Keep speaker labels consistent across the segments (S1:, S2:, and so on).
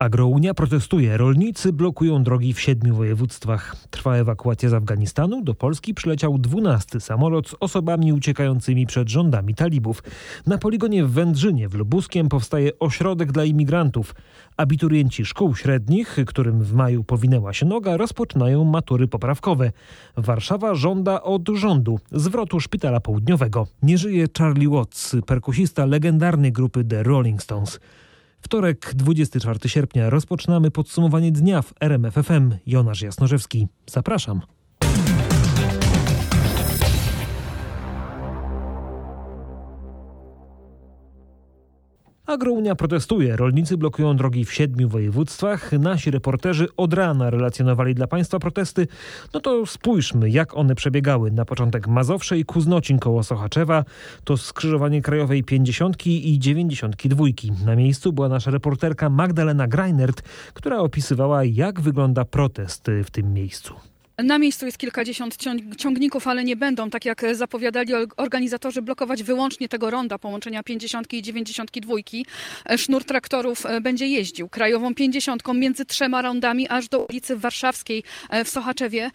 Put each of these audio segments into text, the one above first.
S1: Agrounia protestuje. Rolnicy blokują drogi w siedmiu województwach. Trwa ewakuacja z Afganistanu. Do Polski przyleciał dwunasty samolot z osobami uciekającymi przed rządami talibów. Na poligonie w Wędrzynie w Lubuskiem powstaje ośrodek dla imigrantów. Abiturienci szkół średnich, którym w maju powinęła się noga, rozpoczynają matury poprawkowe. Warszawa żąda od rządu zwrotu szpitala południowego. Nie żyje Charlie Watts, perkusista legendarnej grupy The Rolling Stones. Wtorek, 24 sierpnia, rozpoczynamy podsumowanie dnia w RMFFM. Jonasz Jasnorzewski. Zapraszam. Agrounia protestuje. Rolnicy blokują drogi w siedmiu województwach. Nasi reporterzy od rana relacjonowali dla państwa protesty. No to spójrzmy, jak one przebiegały. Na początek Mazowsze i Kuznocin koło Sochaczewa. To skrzyżowanie krajowej 50 i 92. Na miejscu była nasza reporterka Magdalena Greinert, która opisywała, jak wygląda protest w tym miejscu.
S2: Na miejscu jest kilkadziesiąt ciągników, ale nie będą, tak jak zapowiadali organizatorzy, blokować wyłącznie tego ronda połączenia 50 i 92. Sznur traktorów e, będzie jeździł krajową 50 między trzema rondami aż do ulicy Warszawskiej e, w Sochaczewie.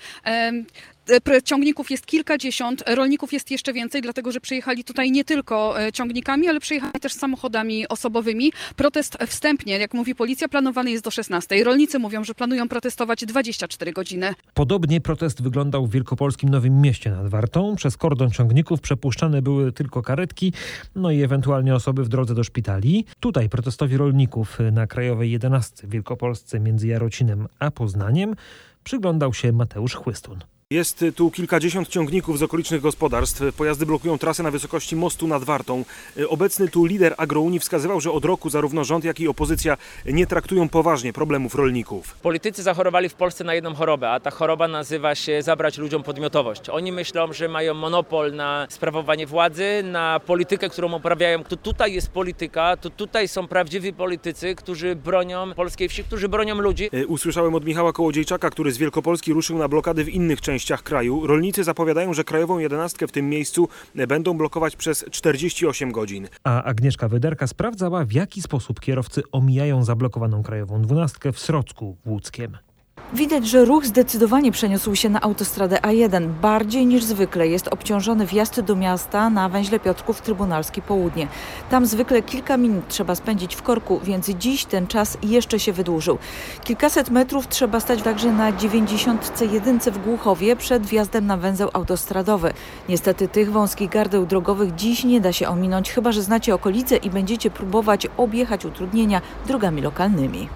S2: E, ciągników jest kilkadziesiąt, rolników jest jeszcze więcej, dlatego że przyjechali tutaj nie tylko e, ciągnikami, ale przyjechali też samochodami osobowymi. Protest wstępnie, jak mówi policja, planowany jest do 16. Rolnicy mówią, że planują protestować 24 godziny.
S1: Podobnie protest wyglądał w wielkopolskim Nowym Mieście nad Wartą. Przez kordon ciągników przepuszczane były tylko karetki, no i ewentualnie osoby w drodze do szpitali. Tutaj protestowi rolników na Krajowej 11 w Wielkopolsce między Jarocinem a Poznaniem przyglądał się Mateusz Chłystun.
S3: Jest tu kilkadziesiąt ciągników z okolicznych gospodarstw. Pojazdy blokują trasę na wysokości mostu nad Wartą. Obecny tu lider Agrounii wskazywał, że od roku zarówno rząd, jak i opozycja nie traktują poważnie problemów rolników.
S4: Politycy zachorowali w Polsce na jedną chorobę, a ta choroba nazywa się zabrać ludziom podmiotowość. Oni myślą, że mają monopol na sprawowanie władzy, na politykę, którą uprawiają. To tutaj jest polityka, to tutaj są prawdziwi politycy, którzy bronią polskiej wsi, którzy bronią ludzi.
S3: Usłyszałem od Michała Kołodziejczaka, który z Wielkopolski ruszył na blokady w innych częściach częściach kraju. Rolnicy zapowiadają, że krajową jedenastkę w tym miejscu będą blokować przez 48 godzin.
S1: A Agnieszka Wyderka sprawdzała, w jaki sposób kierowcy omijają zablokowaną krajową dwunastkę w Srocku Łódzkiem.
S5: Widać, że ruch zdecydowanie przeniósł się na autostradę A1. Bardziej niż zwykle jest obciążony wjazd do miasta na węźle Piotrków Trybunalski Południe. Tam zwykle kilka minut trzeba spędzić w korku, więc dziś ten czas jeszcze się wydłużył. Kilkaset metrów trzeba stać także na 91 w Głuchowie przed wjazdem na węzeł autostradowy. Niestety tych wąskich gardeł drogowych dziś nie da się ominąć, chyba że znacie okolice i będziecie próbować objechać utrudnienia drogami lokalnymi.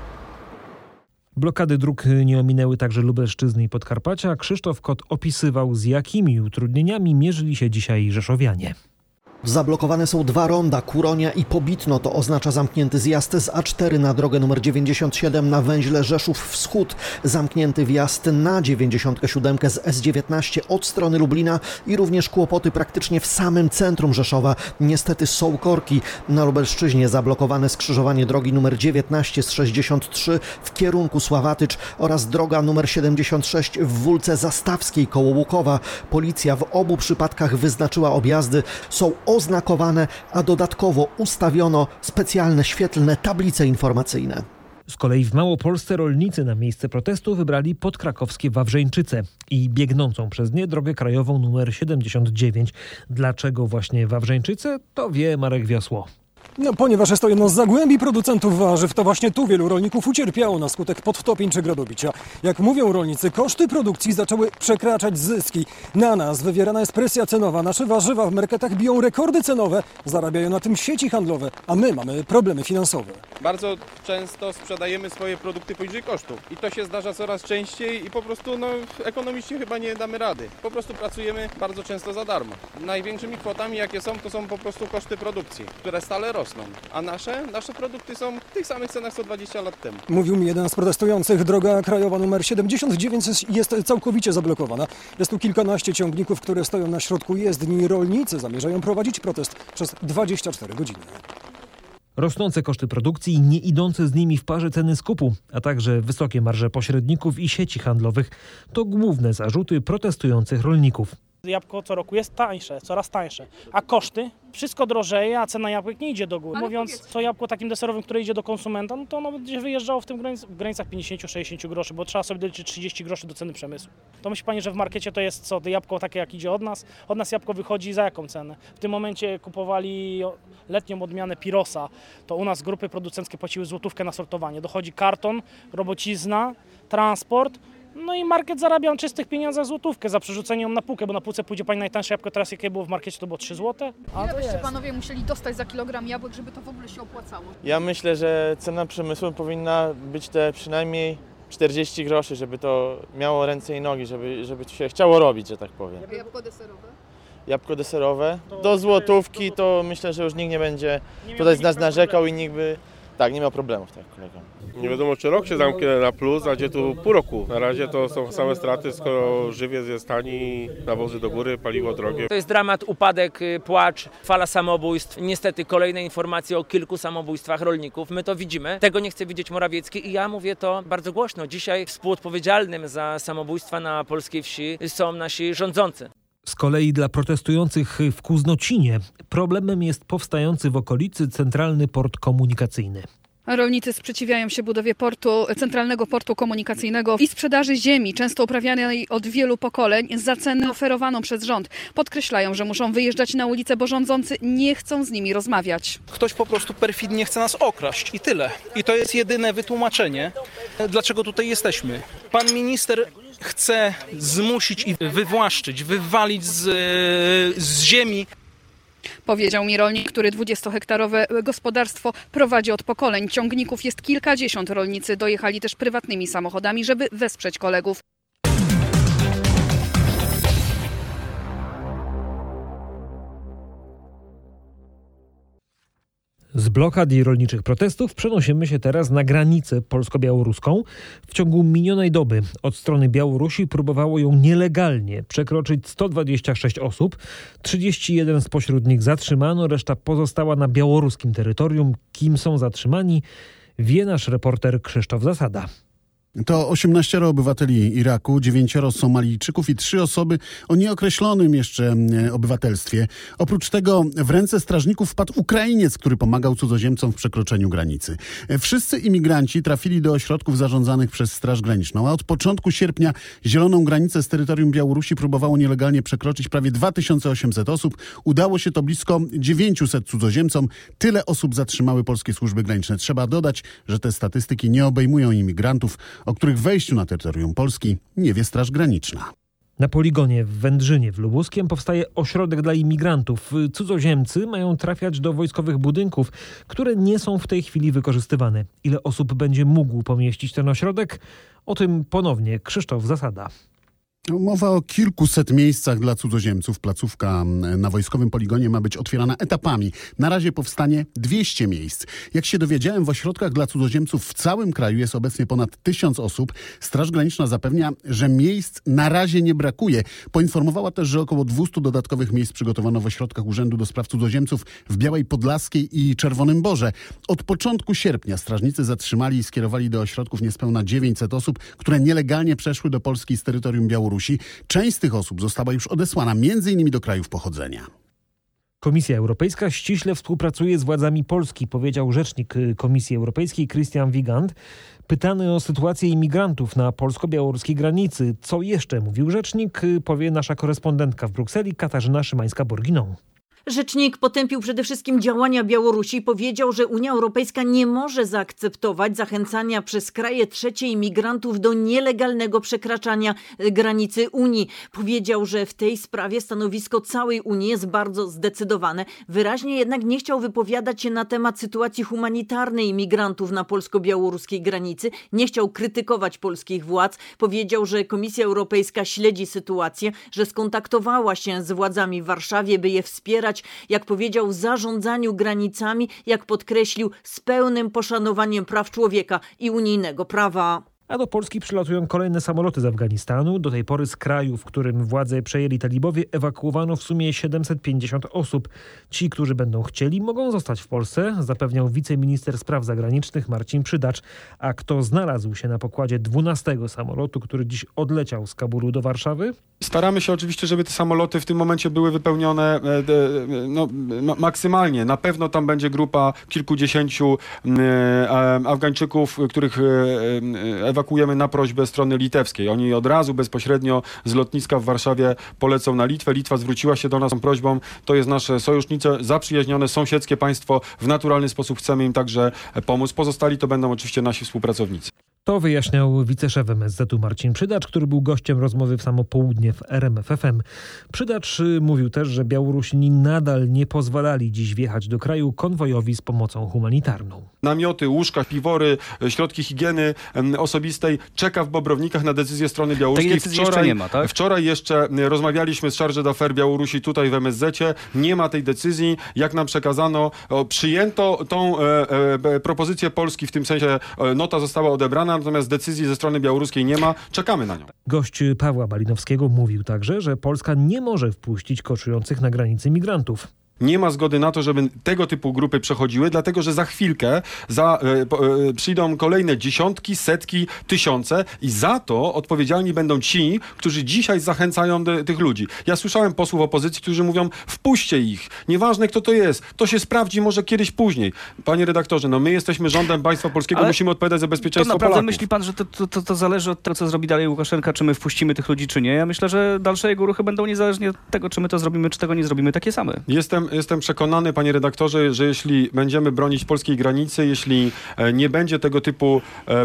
S1: Blokady dróg nie ominęły także Lubelszczyzny i Podkarpacia. Krzysztof Kot opisywał, z jakimi utrudnieniami mierzyli się dzisiaj rzeszowianie.
S6: Zablokowane są dwa ronda, Kuronia i Pobitno. To oznacza zamknięty zjazd z A4 na drogę nr 97 na węźle Rzeszów Wschód, zamknięty wjazd na 97 z S19 od strony Lublina i również kłopoty praktycznie w samym centrum Rzeszowa. Niestety są korki. Na Lubelszczyźnie zablokowane skrzyżowanie drogi nr 19 z 63 w kierunku Sławatycz oraz droga nr 76 w Wólce Zastawskiej koło Łukowa. Policja w obu przypadkach wyznaczyła objazdy. Są oznakowane, a dodatkowo ustawiono specjalne świetlne tablice informacyjne.
S1: Z kolei w Małopolsce rolnicy na miejsce protestu wybrali podkrakowskie Wawrzeńczyce i biegnącą przez nie drogę krajową numer 79. Dlaczego właśnie Wawrzeńczyce? To wie Marek Wiosło.
S7: No, ponieważ jest to jedno z zagłębi producentów warzyw, to właśnie tu wielu rolników ucierpiało na skutek podtopień czy gradobicia. Jak mówią rolnicy, koszty produkcji zaczęły przekraczać zyski. Na nas wywierana jest presja cenowa. Nasze warzywa w marketach biją rekordy cenowe, zarabiają na tym sieci handlowe, a my mamy problemy finansowe.
S8: Bardzo często sprzedajemy swoje produkty poniżej kosztu i to się zdarza coraz częściej i po prostu no, ekonomicznie chyba nie damy rady. Po prostu pracujemy bardzo często za darmo. Największymi kwotami jakie są, to są po prostu koszty produkcji, które stale rosną rosną, a nasze, nasze produkty są w tych samych cenach co 20 lat temu.
S7: Mówił mi jeden z protestujących, droga krajowa numer 79 jest całkowicie zablokowana. Jest tu kilkanaście ciągników, które stoją na środku jezdni. Rolnicy zamierzają prowadzić protest przez 24 godziny.
S1: Rosnące koszty produkcji i nie idące z nimi w parze ceny skupu, a także wysokie marże pośredników i sieci handlowych to główne zarzuty protestujących rolników.
S9: Jabłko co roku jest tańsze, coraz tańsze, a koszty, wszystko drożeje, a cena jabłek nie idzie do góry.
S2: Ale
S9: Mówiąc co jabłko takim deserowym, które idzie do konsumenta, no to ono będzie wyjeżdżało w tym granic, w granicach 50-60 groszy, bo trzeba sobie doliczyć 30 groszy do ceny przemysłu. To myśli Pani, że w markecie to jest co, jabłko takie jak idzie od nas? Od nas jabłko wychodzi za jaką cenę? W tym momencie kupowali letnią odmianę Pirosa, to u nas grupy producenckie płaciły złotówkę na sortowanie. Dochodzi karton, robocizna, transport, no i market zarabia na czystych pieniądzach złotówkę za przerzucenie ją na półkę, bo na półce pójdzie Pani najtańsze jabłko teraz jakie było w markecie to było 3 zł. A
S2: Ile
S9: to
S2: byście
S9: jest.
S2: panowie musieli dostać za kilogram jabłek, żeby to w ogóle się opłacało?
S10: Ja myślę, że cena przemysłu powinna być te przynajmniej 40 groszy, żeby to miało ręce i nogi, żeby, żeby to się chciało robić, że tak powiem.
S2: A jabłko deserowe?
S10: Jabłko deserowe do złotówki to myślę, że już nikt nie będzie tutaj z nas narzekał i nikt by... Tak, nie miał problemów, tak kolega.
S11: Nie wiadomo, czy rok się zamknie na plus, a gdzie tu pół roku. Na razie to są same straty, skoro żywiec jest tani, nawozy do góry, paliwo drogie.
S4: To jest dramat, upadek, y, płacz, fala samobójstw. Niestety kolejne informacje o kilku samobójstwach rolników. My to widzimy. Tego nie chce widzieć Morawiecki i ja mówię to bardzo głośno. Dzisiaj współodpowiedzialnym za samobójstwa na polskiej wsi są nasi rządzący.
S1: Z kolei dla protestujących w Kuznocinie problemem jest powstający w okolicy centralny port komunikacyjny.
S2: Rolnicy sprzeciwiają się budowie portu, centralnego portu komunikacyjnego i sprzedaży ziemi, często uprawianej od wielu pokoleń, za cenę oferowaną przez rząd. Podkreślają, że muszą wyjeżdżać na ulicę, bo rządzący nie chcą z nimi rozmawiać.
S12: Ktoś po prostu perfidnie chce nas okraść i tyle. I to jest jedyne wytłumaczenie, dlaczego tutaj jesteśmy. Pan minister chce zmusić i wywłaszczyć, wywalić z, z ziemi
S2: Powiedział mi rolnik, który 20-hektarowe gospodarstwo prowadzi od pokoleń. Ciągników jest kilkadziesiąt. Rolnicy dojechali też prywatnymi samochodami, żeby wesprzeć kolegów.
S1: Z blokad i rolniczych protestów przenosimy się teraz na granicę polsko-białoruską. W ciągu minionej doby od strony Białorusi próbowało ją nielegalnie przekroczyć 126 osób. 31 spośród nich zatrzymano, reszta pozostała na białoruskim terytorium. Kim są zatrzymani, wie nasz reporter Krzysztof Zasada.
S13: To 18 obywateli Iraku, 9 Somalijczyków i 3 osoby o nieokreślonym jeszcze e, obywatelstwie. Oprócz tego w ręce strażników wpadł Ukrainiec, który pomagał cudzoziemcom w przekroczeniu granicy. Wszyscy imigranci trafili do ośrodków zarządzanych przez Straż Graniczną, a od początku sierpnia zieloną granicę z terytorium Białorusi próbowało nielegalnie przekroczyć prawie 2800 osób. Udało się to blisko 900 cudzoziemcom. Tyle osób zatrzymały polskie służby graniczne. Trzeba dodać, że te statystyki nie obejmują imigrantów, o których wejściu na terytorium Polski nie wie Straż Graniczna.
S1: Na poligonie w Wędrzynie w Lubuskiem powstaje ośrodek dla imigrantów. Cudzoziemcy mają trafiać do wojskowych budynków, które nie są w tej chwili wykorzystywane. Ile osób będzie mógł pomieścić ten ośrodek? O tym ponownie Krzysztof Zasada.
S13: Mowa o kilkuset miejscach dla cudzoziemców. Placówka na wojskowym poligonie ma być otwierana etapami. Na razie powstanie 200 miejsc. Jak się dowiedziałem, w ośrodkach dla cudzoziemców w całym kraju jest obecnie ponad 1000 osób. Straż Graniczna zapewnia, że miejsc na razie nie brakuje. Poinformowała też, że około 200 dodatkowych miejsc przygotowano w ośrodkach Urzędu do Spraw Cudzoziemców w Białej Podlaskiej i Czerwonym Borze. Od początku sierpnia strażnicy zatrzymali i skierowali do ośrodków niespełna 900 osób, które nielegalnie przeszły do Polski z terytorium Białorusi. Część z tych osób została już odesłana m.in. do krajów pochodzenia.
S1: Komisja Europejska ściśle współpracuje z władzami Polski, powiedział rzecznik y, Komisji Europejskiej Christian Wigand. Pytany o sytuację imigrantów na polsko-białoruskiej granicy, co jeszcze mówił rzecznik, y, powie nasza korespondentka w Brukseli Katarzyna Szymańska-Borginą.
S14: Rzecznik potępił przede wszystkim działania Białorusi i powiedział, że Unia Europejska nie może zaakceptować zachęcania przez kraje trzecie imigrantów do nielegalnego przekraczania y, granicy Unii. Powiedział, że w tej sprawie stanowisko całej Unii jest bardzo zdecydowane. Wyraźnie jednak nie chciał wypowiadać się na temat sytuacji humanitarnej imigrantów na polsko-białoruskiej granicy. Nie chciał krytykować polskich władz. Powiedział, że Komisja Europejska śledzi sytuację, że skontaktowała się z władzami w Warszawie, by je wspierać jak powiedział, zarządzaniu granicami, jak podkreślił, z pełnym poszanowaniem praw człowieka i unijnego prawa.
S1: A do Polski przylatują kolejne samoloty z Afganistanu. Do tej pory z kraju, w którym władze przejęli talibowie, ewakuowano w sumie 750 osób. Ci, którzy będą chcieli, mogą zostać w Polsce, zapewniał wiceminister spraw zagranicznych Marcin Przydacz. A kto znalazł się na pokładzie 12 samolotu, który dziś odleciał z Kabulu do Warszawy?
S15: Staramy się oczywiście, żeby te samoloty w tym momencie były wypełnione e, no, maksymalnie. Na pewno tam będzie grupa kilkudziesięciu e, Afgańczyków, których e, ewakuujemy na prośbę strony litewskiej. Oni od razu bezpośrednio z lotniska w Warszawie polecą na Litwę. Litwa zwróciła się do nas z prośbą. To jest nasze sojusznice, zaprzyjaźnione, sąsiedzkie państwo. W naturalny sposób chcemy im także pomóc. Pozostali to będą oczywiście nasi współpracownicy.
S1: To wyjaśniał wiceszef MSZ-u Marcin Przydacz, który był gościem rozmowy w samo południe w RMFFM. Przydacz y, mówił też, że Białorusini nadal nie pozwalali dziś wjechać do kraju konwojowi z pomocą humanitarną.
S15: Namioty, łóżka, piwory, środki higieny osobistej czeka w Bobrownikach na decyzję strony białoruskiej.
S16: Tej wczoraj, jeszcze nie ma, tak?
S15: Wczoraj jeszcze rozmawialiśmy z Charge d'Affaires Białorusi tutaj w MSZ-cie. Nie ma tej decyzji. Jak nam przekazano, przyjęto tą e, e, propozycję Polski, w tym sensie e, nota została odebrana, natomiast decyzji ze strony białoruskiej nie ma. Czekamy na nią.
S1: Gość Pawła Balinowskiego mówił także, że Polska nie może wpuścić koczujących na granicy migrantów
S15: nie ma zgody na to, żeby tego typu grupy przechodziły, dlatego że za chwilkę za, e, e, przyjdą kolejne dziesiątki, setki, tysiące i za to odpowiedzialni będą ci, którzy dzisiaj zachęcają do, tych ludzi. Ja słyszałem posłów opozycji, którzy mówią wpuśćcie ich, nieważne kto to jest, to się sprawdzi może kiedyś później. Panie redaktorze, no my jesteśmy rządem państwa polskiego, Ale musimy odpowiadać za bezpieczeństwo
S16: to naprawdę
S15: Polaków.
S16: myśli pan, że to, to, to, to zależy od tego, co zrobi dalej Łukaszenka, czy my wpuścimy tych ludzi, czy nie? Ja myślę, że dalsze jego ruchy będą niezależnie od tego, czy my to zrobimy, czy tego nie zrobimy, takie same.
S15: Jestem jestem przekonany, panie redaktorze, że jeśli będziemy bronić polskiej granicy, jeśli e, nie będzie tego typu e,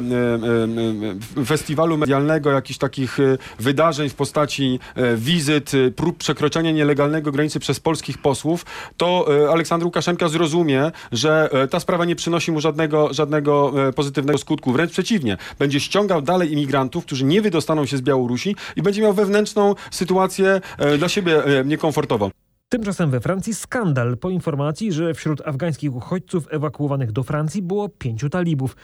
S15: e, festiwalu medialnego, jakichś takich wydarzeń w postaci wizyt, prób przekroczenia nielegalnego granicy przez polskich posłów, to Aleksander Łukaszenka zrozumie, że ta sprawa nie przynosi mu żadnego, żadnego pozytywnego skutku. Wręcz przeciwnie, będzie ściągał dalej imigrantów, którzy nie wydostaną się z Białorusi i będzie miał wewnętrzną sytuację dla siebie niekomfortową.
S1: Tymczasem we Francji skandal po informacji, że wśród afgańskich uchodźców ewakuowanych do Francji było pięciu talibów.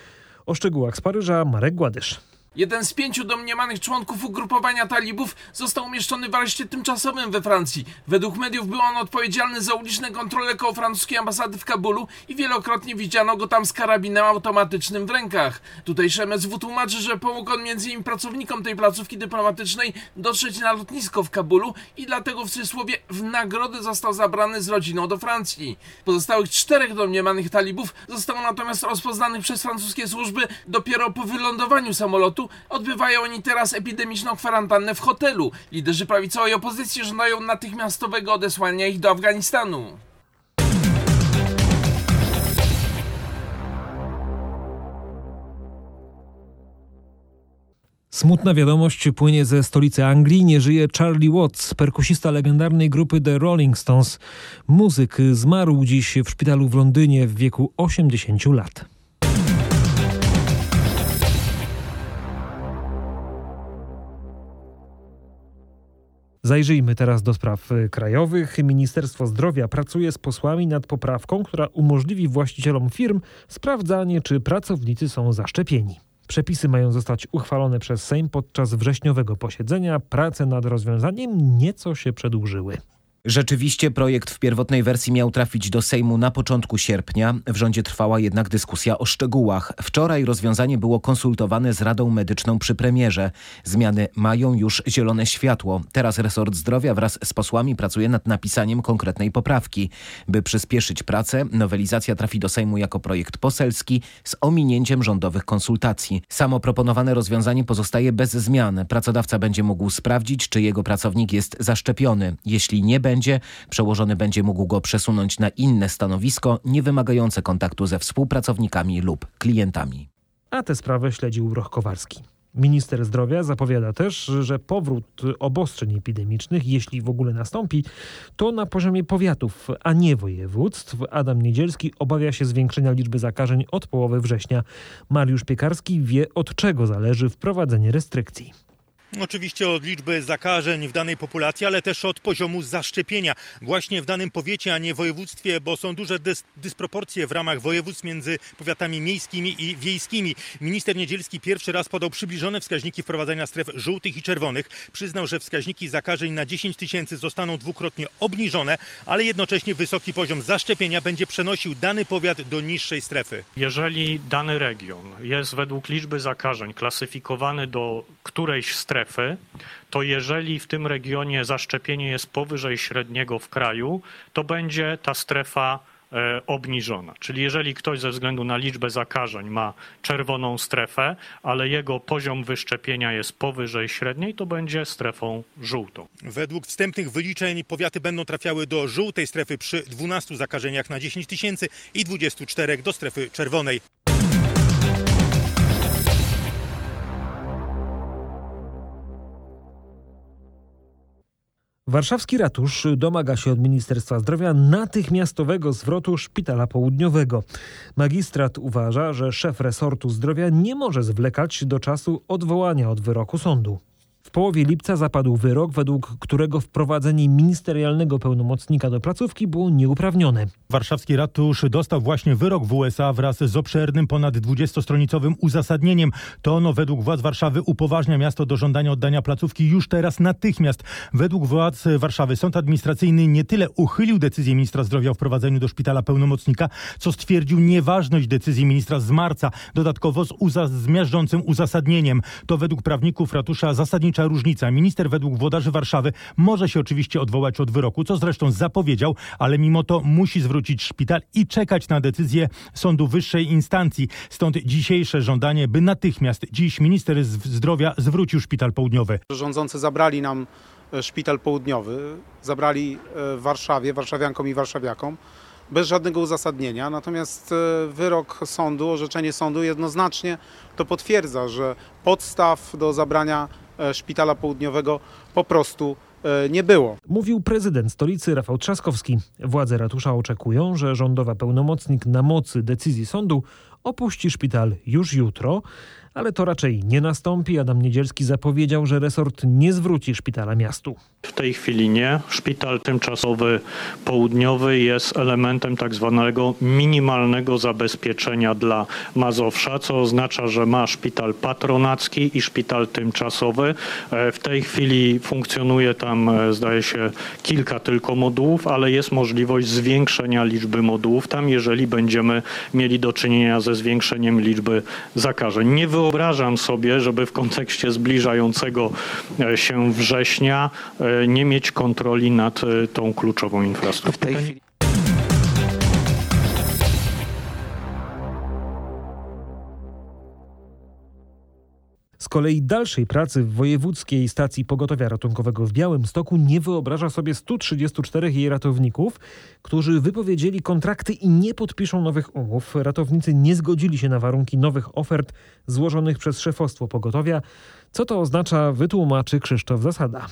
S1: O szczegółach z Paryża Marek Gładysz.
S17: Jeden z pięciu domniemanych członków ugrupowania talibów został umieszczony w areszcie tymczasowym we Francji. Według mediów był on odpowiedzialny za uliczne kontrole koło francuskiej ambasady w Kabulu i wielokrotnie widziano go tam z karabinem automatycznym w rękach. Tutejszy MSW tłumaczy, że pomógł on m.in. pracownikom tej placówki dyplomatycznej dotrzeć na lotnisko w Kabulu i dlatego w cudzysłowie w nagrodę został zabrany z rodziną do Francji. Pozostałych czterech domniemanych talibów zostało natomiast rozpoznanych przez francuskie służby dopiero po wylądowaniu samolotu odbywają oni teraz epidemiczną kwarantannę w hotelu. Liderzy prawicowej opozycji żądają natychmiastowego odesłania ich do Afganistanu.
S1: Smutna wiadomość płynie ze stolicy Anglii. Nie żyje Charlie Watts, perkusista legendarnej grupy The Rolling Stones. Muzyk zmarł dziś w szpitalu w Londynie w wieku 80 lat. Zajrzyjmy teraz do spraw y, krajowych. Ministerstwo Zdrowia pracuje z posłami nad poprawką, która umożliwi właścicielom firm sprawdzanie, czy pracownicy są zaszczepieni. Przepisy mają zostać uchwalone przez Sejm podczas wrześniowego posiedzenia. Prace nad rozwiązaniem nieco się przedłużyły.
S18: Rzeczywiście projekt w pierwotnej wersji miał trafić do Sejmu na początku sierpnia. W rządzie trwała jednak dyskusja o szczegółach. Wczoraj rozwiązanie było konsultowane z Radą Medyczną przy premierze. Zmiany mają już zielone światło. Teraz resort zdrowia wraz z posłami pracuje nad napisaniem konkretnej poprawki. By przyspieszyć pracę, nowelizacja trafi do Sejmu jako projekt poselski z ominięciem rządowych konsultacji. Samo proponowane rozwiązanie pozostaje bez zmian. Pracodawca będzie mógł sprawdzić, czy jego pracownik jest zaszczepiony. Jeśli nie będzie, będzie, przełożony będzie mógł go przesunąć na inne stanowisko, nie wymagające kontaktu ze współpracownikami lub klientami.
S1: A tę sprawę śledził Roch Kowarski. Minister zdrowia zapowiada też, że powrót obostrzeń epidemicznych, jeśli w ogóle nastąpi, to na poziomie powiatów, a nie województw. Adam Niedzielski obawia się zwiększenia liczby zakażeń od połowy września. Mariusz Piekarski wie, od czego zależy wprowadzenie restrykcji.
S19: Oczywiście od liczby zakażeń w danej populacji, ale też od poziomu zaszczepienia. Właśnie w danym powiecie, a nie województwie, bo są duże dys dysproporcje w ramach województw między powiatami miejskimi i wiejskimi. Minister Niedzielski pierwszy raz podał przybliżone wskaźniki wprowadzania stref żółtych i czerwonych. Przyznał, że wskaźniki zakażeń na 10 tysięcy zostaną dwukrotnie obniżone, ale jednocześnie wysoki poziom zaszczepienia będzie przenosił dany powiat do niższej strefy.
S20: Jeżeli dany region jest według liczby zakażeń klasyfikowany do którejś strefy, to jeżeli w tym regionie zaszczepienie jest powyżej średniego w kraju, to będzie ta strefa e, obniżona. Czyli jeżeli ktoś ze względu na liczbę zakażeń ma czerwoną strefę, ale jego poziom wyszczepienia jest powyżej średniej, to będzie strefą żółtą.
S19: Według wstępnych wyliczeń powiaty będą trafiały do żółtej strefy przy 12 zakażeniach na 10 tysięcy i 24 do strefy czerwonej.
S1: Warszawski ratusz domaga się od Ministerstwa Zdrowia natychmiastowego zwrotu szpitala południowego. Magistrat uważa, że szef resortu zdrowia nie może zwlekać do czasu odwołania od wyroku sądu. W połowie lipca zapadł wyrok, według którego wprowadzenie ministerialnego pełnomocnika do placówki było nieuprawnione.
S19: Warszawski ratusz dostał właśnie wyrok w USA wraz z obszernym, ponad 20-stronicowym uzasadnieniem. To ono według władz Warszawy upoważnia miasto do żądania oddania placówki już teraz natychmiast. Według władz Warszawy sąd administracyjny nie tyle uchylił decyzję ministra zdrowia o wprowadzeniu do szpitala pełnomocnika, co stwierdził nieważność decyzji ministra z marca, dodatkowo z, uza z miażdżącym uzasadnieniem. To według prawników ratusza zasadnicza różnica. Minister według włodarzy Warszawy może się oczywiście odwołać od wyroku, co zresztą zapowiedział, ale mimo to musi zwrócić szpital i czekać na decyzję sądu wyższej instancji. Stąd dzisiejsze żądanie, by natychmiast dziś minister zdrowia zwrócił szpital południowy.
S21: Rządzący zabrali nam e, szpital południowy, zabrali e, w Warszawie, warszawiankom i warszawiakom bez żadnego uzasadnienia. Natomiast e, wyrok sądu, orzeczenie sądu jednoznacznie to potwierdza, że podstaw do zabrania szpitala południowego po prostu nie było.
S1: Mówił prezydent stolicy Rafał Trzaskowski. Władze ratusza oczekują, że rządowa pełnomocnik na mocy decyzji sądu opuści szpital już jutro ale to raczej nie nastąpi. Adam Niedzielski zapowiedział, że resort nie zwróci szpitala miastu.
S20: W tej chwili nie. Szpital tymczasowy południowy jest elementem tak zwanego minimalnego zabezpieczenia dla Mazowsza, co oznacza, że ma szpital patronacki i szpital tymczasowy. E, w tej chwili funkcjonuje tam, e, zdaje się, kilka tylko modułów, ale jest możliwość zwiększenia liczby modułów tam, jeżeli będziemy mieli do czynienia ze zwiększeniem liczby zakażeń. Nie wyobrażam sobie, żeby w kontekście zbliżającego e, się września nie mieć kontroli nad e, tą kluczową infrastrukturą.
S1: Z kolei dalszej pracy w Wojewódzkiej Stacji Pogotowia Ratunkowego w Białymstoku nie wyobraża sobie 134 jej ratowników, którzy wypowiedzieli kontrakty i nie podpiszą nowych umów. Ratownicy nie zgodzili się na warunki nowych ofert złożonych przez szefostwo pogotowia. Co to oznacza, wytłumaczy Krzysztof Zasada.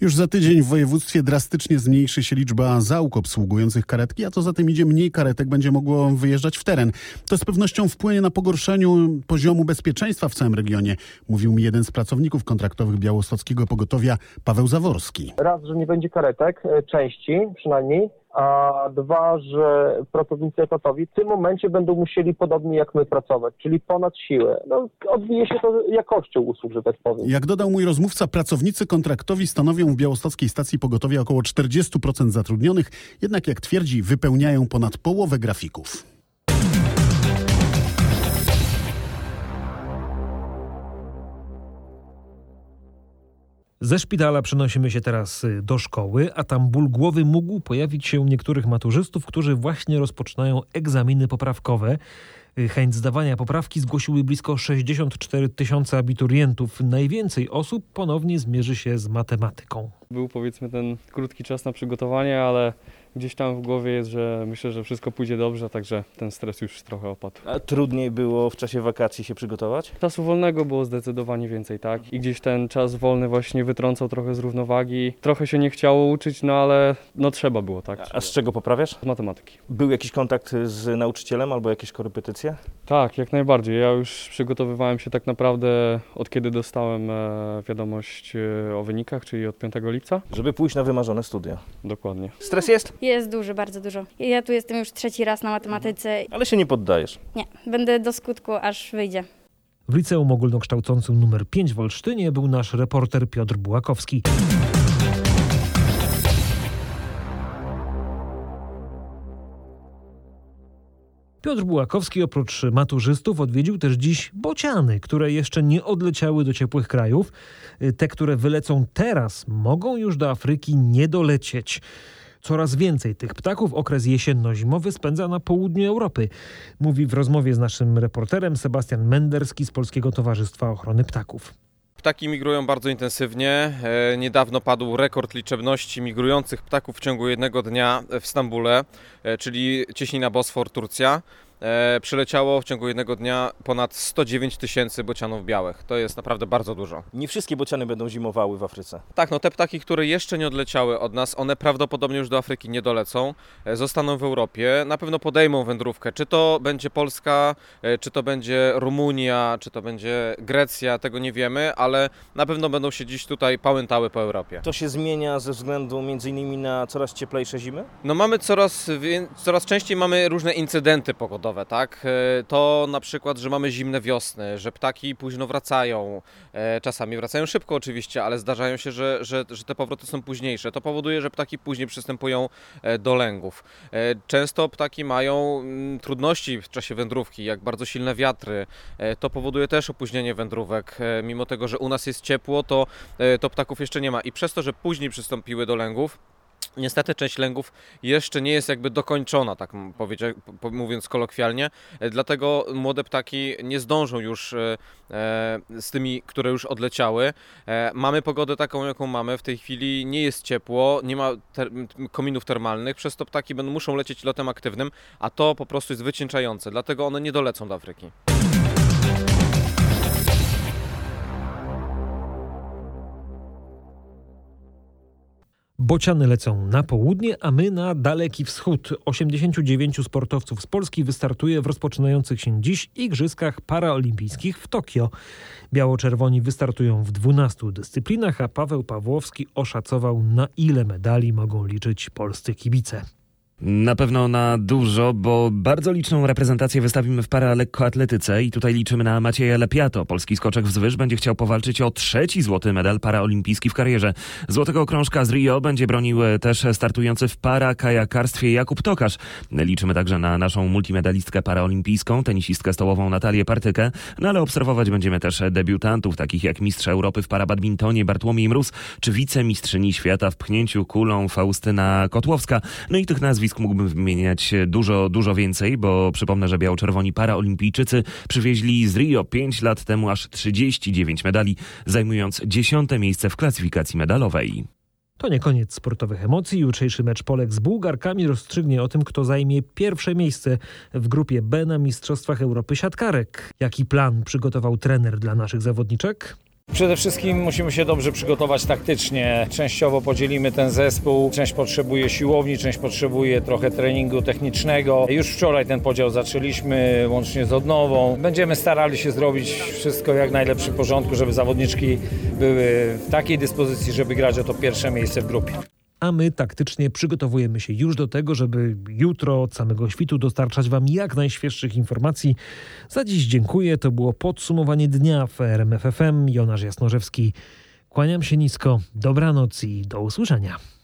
S13: Już za tydzień w województwie drastycznie zmniejszy się liczba załóg obsługujących karetki, a to za tym idzie mniej karetek będzie mogło wyjeżdżać w teren. To z pewnością wpłynie na pogorszeniu poziomu bezpieczeństwa w całym regionie, mówił mi jeden z pracowników kontraktowych białostockiego pogotowia, Paweł Zaworski.
S22: Raz, że nie będzie karetek, e, części przynajmniej, a dwa, że pracownicy etatowi w tym momencie będą musieli podobnie jak my pracować, czyli ponad siłę. No, odbije się to jakością usług, że tak powiem.
S13: Jak dodał mój rozmówca, pracownicy kontraktowi stanowią w Białostockiej Stacji Pogotowia około 40% zatrudnionych, jednak jak twierdzi, wypełniają ponad połowę grafików.
S1: Ze szpitala przenosimy się teraz y, do szkoły, a tam ból głowy mógł pojawić się u niektórych maturzystów, którzy właśnie rozpoczynają egzaminy poprawkowe. Y, chęć zdawania poprawki zgłosiły blisko 64 tysiące abiturientów. Najwięcej osób ponownie zmierzy się z matematyką.
S23: Był powiedzmy ten krótki czas na przygotowanie, ale
S24: gdzieś tam w głowie jest, że myślę, że wszystko pójdzie dobrze, także ten stres już trochę opadł.
S25: A trudniej było w czasie wakacji się przygotować?
S24: Czasu wolnego było zdecydowanie więcej, tak? I gdzieś ten czas wolny właśnie wytrącał trochę z równowagi. Trochę się nie chciało uczyć, no ale no trzeba było, tak?
S25: A z czego poprawiasz?
S24: Z matematyki.
S25: Był jakiś kontakt z nauczycielem albo jakieś korepetycje?
S24: Tak, jak najbardziej. Ja już przygotowywałem się tak naprawdę od kiedy dostałem e, wiadomość e, o wynikach, czyli od 5 lipca.
S25: Żeby pójść na wymarzone studia.
S24: Dokładnie.
S25: Stres jest?
S23: Jest duży, bardzo dużo. Ja tu jestem już trzeci raz na matematyce.
S25: Ale się nie poddajesz.
S23: Nie, będę do skutku, aż wyjdzie.
S1: W liceum ogólnokształcącym nr 5 w Olsztynie był nasz reporter Piotr Bułakowski. Piotr Bułakowski oprócz maturzystów odwiedził też dziś bociany, które jeszcze nie odleciały do ciepłych krajów. Te, które wylecą teraz, mogą już do Afryki nie dolecieć. Coraz więcej tych ptaków okres jesienno-zimowy spędza na południu Europy. Mówi w rozmowie z naszym reporterem Sebastian Menderski z Polskiego Towarzystwa Ochrony Ptaków.
S26: Ptaki migrują bardzo intensywnie. E, niedawno padł rekord liczebności migrujących ptaków w ciągu jednego dnia w Stambule, e, czyli cieśnina Bosfor, Turcja. E, przyleciało w ciągu jednego dnia ponad 109 tysięcy bocianów białych. To jest naprawdę bardzo dużo.
S25: Nie wszystkie bociany będą zimowały w Afryce.
S26: Tak, no te ptaki, które jeszcze nie odleciały od nas, one prawdopodobnie już do Afryki nie dolecą. E, zostaną w Europie, na pewno podejmą wędrówkę. Czy to będzie Polska, e, czy to będzie Rumunia, czy to będzie Grecja, tego nie wiemy, ale na pewno będą się dziś tutaj pałętały po Europie.
S25: To się zmienia ze względu między innymi na coraz cieplejsze zimy?
S26: No mamy coraz, coraz częściej mamy różne incydenty pogodowe tak? E, to na przykład, że mamy zimne wiosny, że ptaki późno wracają, e, czasami wracają szybko oczywiście, ale zdarzają się, że, że, że te powroty są późniejsze. To powoduje, że ptaki później przystępują e, do lęgów. Często ptaki mają mm, trudności w czasie wędrówki, jak bardzo silne wiatry. To powoduje też opóźnienie wędrówek. Mimo tego, że u nas jest ciepło, to, to ptaków jeszcze nie ma. I przez to, że później przystąpiły do lęgów, Niestety część lęgów jeszcze nie jest jakby dokończona, tak mówiąc kolokwialnie, e, dlatego młode ptaki nie zdążą już e, e, z tymi, które już odleciały. Mamy pogodę taką, jaką mamy. W tej chwili nie jest ciepło, nie ma ter kominów termalnych, przez to ptaki będą, muszą lecieć lotem aktywnym, a to po prostu jest wycieńczające, dlatego one nie dolecą do Afryki.
S1: Bociany lecą na południe, a my na daleki wschód. 89 sportowców z Polski wystartuje w rozpoczynających się dziś Igrzyskach Paraolimpijskich w Tokio. Biało-czerwoni wystartują w 12 dyscyplinach, a Paweł Pawłowski oszacował na ile medali mogą liczyć polscy kibice.
S27: Na pewno na dużo, bo bardzo liczną reprezentację wystawimy w paralekkoatletyce i tutaj liczymy na Macieja Lepiato. Polski skoczek wzwyż będzie chciał powalczyć o trzeci złoty medal paraolimpijski w karierze. Złotego krążka z Rio będzie bronił też startujący w para kajakarstwie Jakub Tokarz. Liczymy także na naszą multimedalistkę paraolimpijską, tenisistkę stołową Natalię Partykę, no ale obserwować będziemy też debiutantów, takich jak mistrz Europy w parabadmintonie Bartłomiej Mróz, czy wicemistrzyni świata w pchnięciu kulą Faustyna Kotłowska. No i tych nazwisk nazwisk mógłbym wymieniać dużo, dużo więcej, bo przypomnę, że biało-czerwoni paraolimpijczycy przywieźli z Rio 5 lat temu aż 39 medali, zajmując dziesiąte miejsce w klasyfikacji medalowej.
S1: To nie koniec sportowych emocji. Jutrzejszy mecz Polek z Bułgarkami rozstrzygnie o tym, kto zajmie pierwsze miejsce w grupie B na Mistrzostwach Europy Siatkarek. Jaki plan przygotował trener dla naszych zawodniczek?
S28: Przede wszystkim musimy się dobrze przygotować taktycznie. Częściowo podzielimy ten zespół. Część potrzebuje siłowni, część potrzebuje trochę treningu technicznego. Już wczoraj ten podział zaczęliśmy, łącznie z odnową. Będziemy starali się zrobić wszystko jak najlepszym porządku, żeby zawodniczki były w takiej dyspozycji, żeby grać o to pierwsze miejsce w grupie
S1: a my taktycznie przygotowujemy się już do tego, żeby jutro od samego świtu dostarczać Wam jak najświeższych informacji. Za dziś dziękuję. To było podsumowanie dnia w RMFFM. Jonasz Jasnorzewski. Kłaniam się nisko. Dobranoc i do usłyszenia.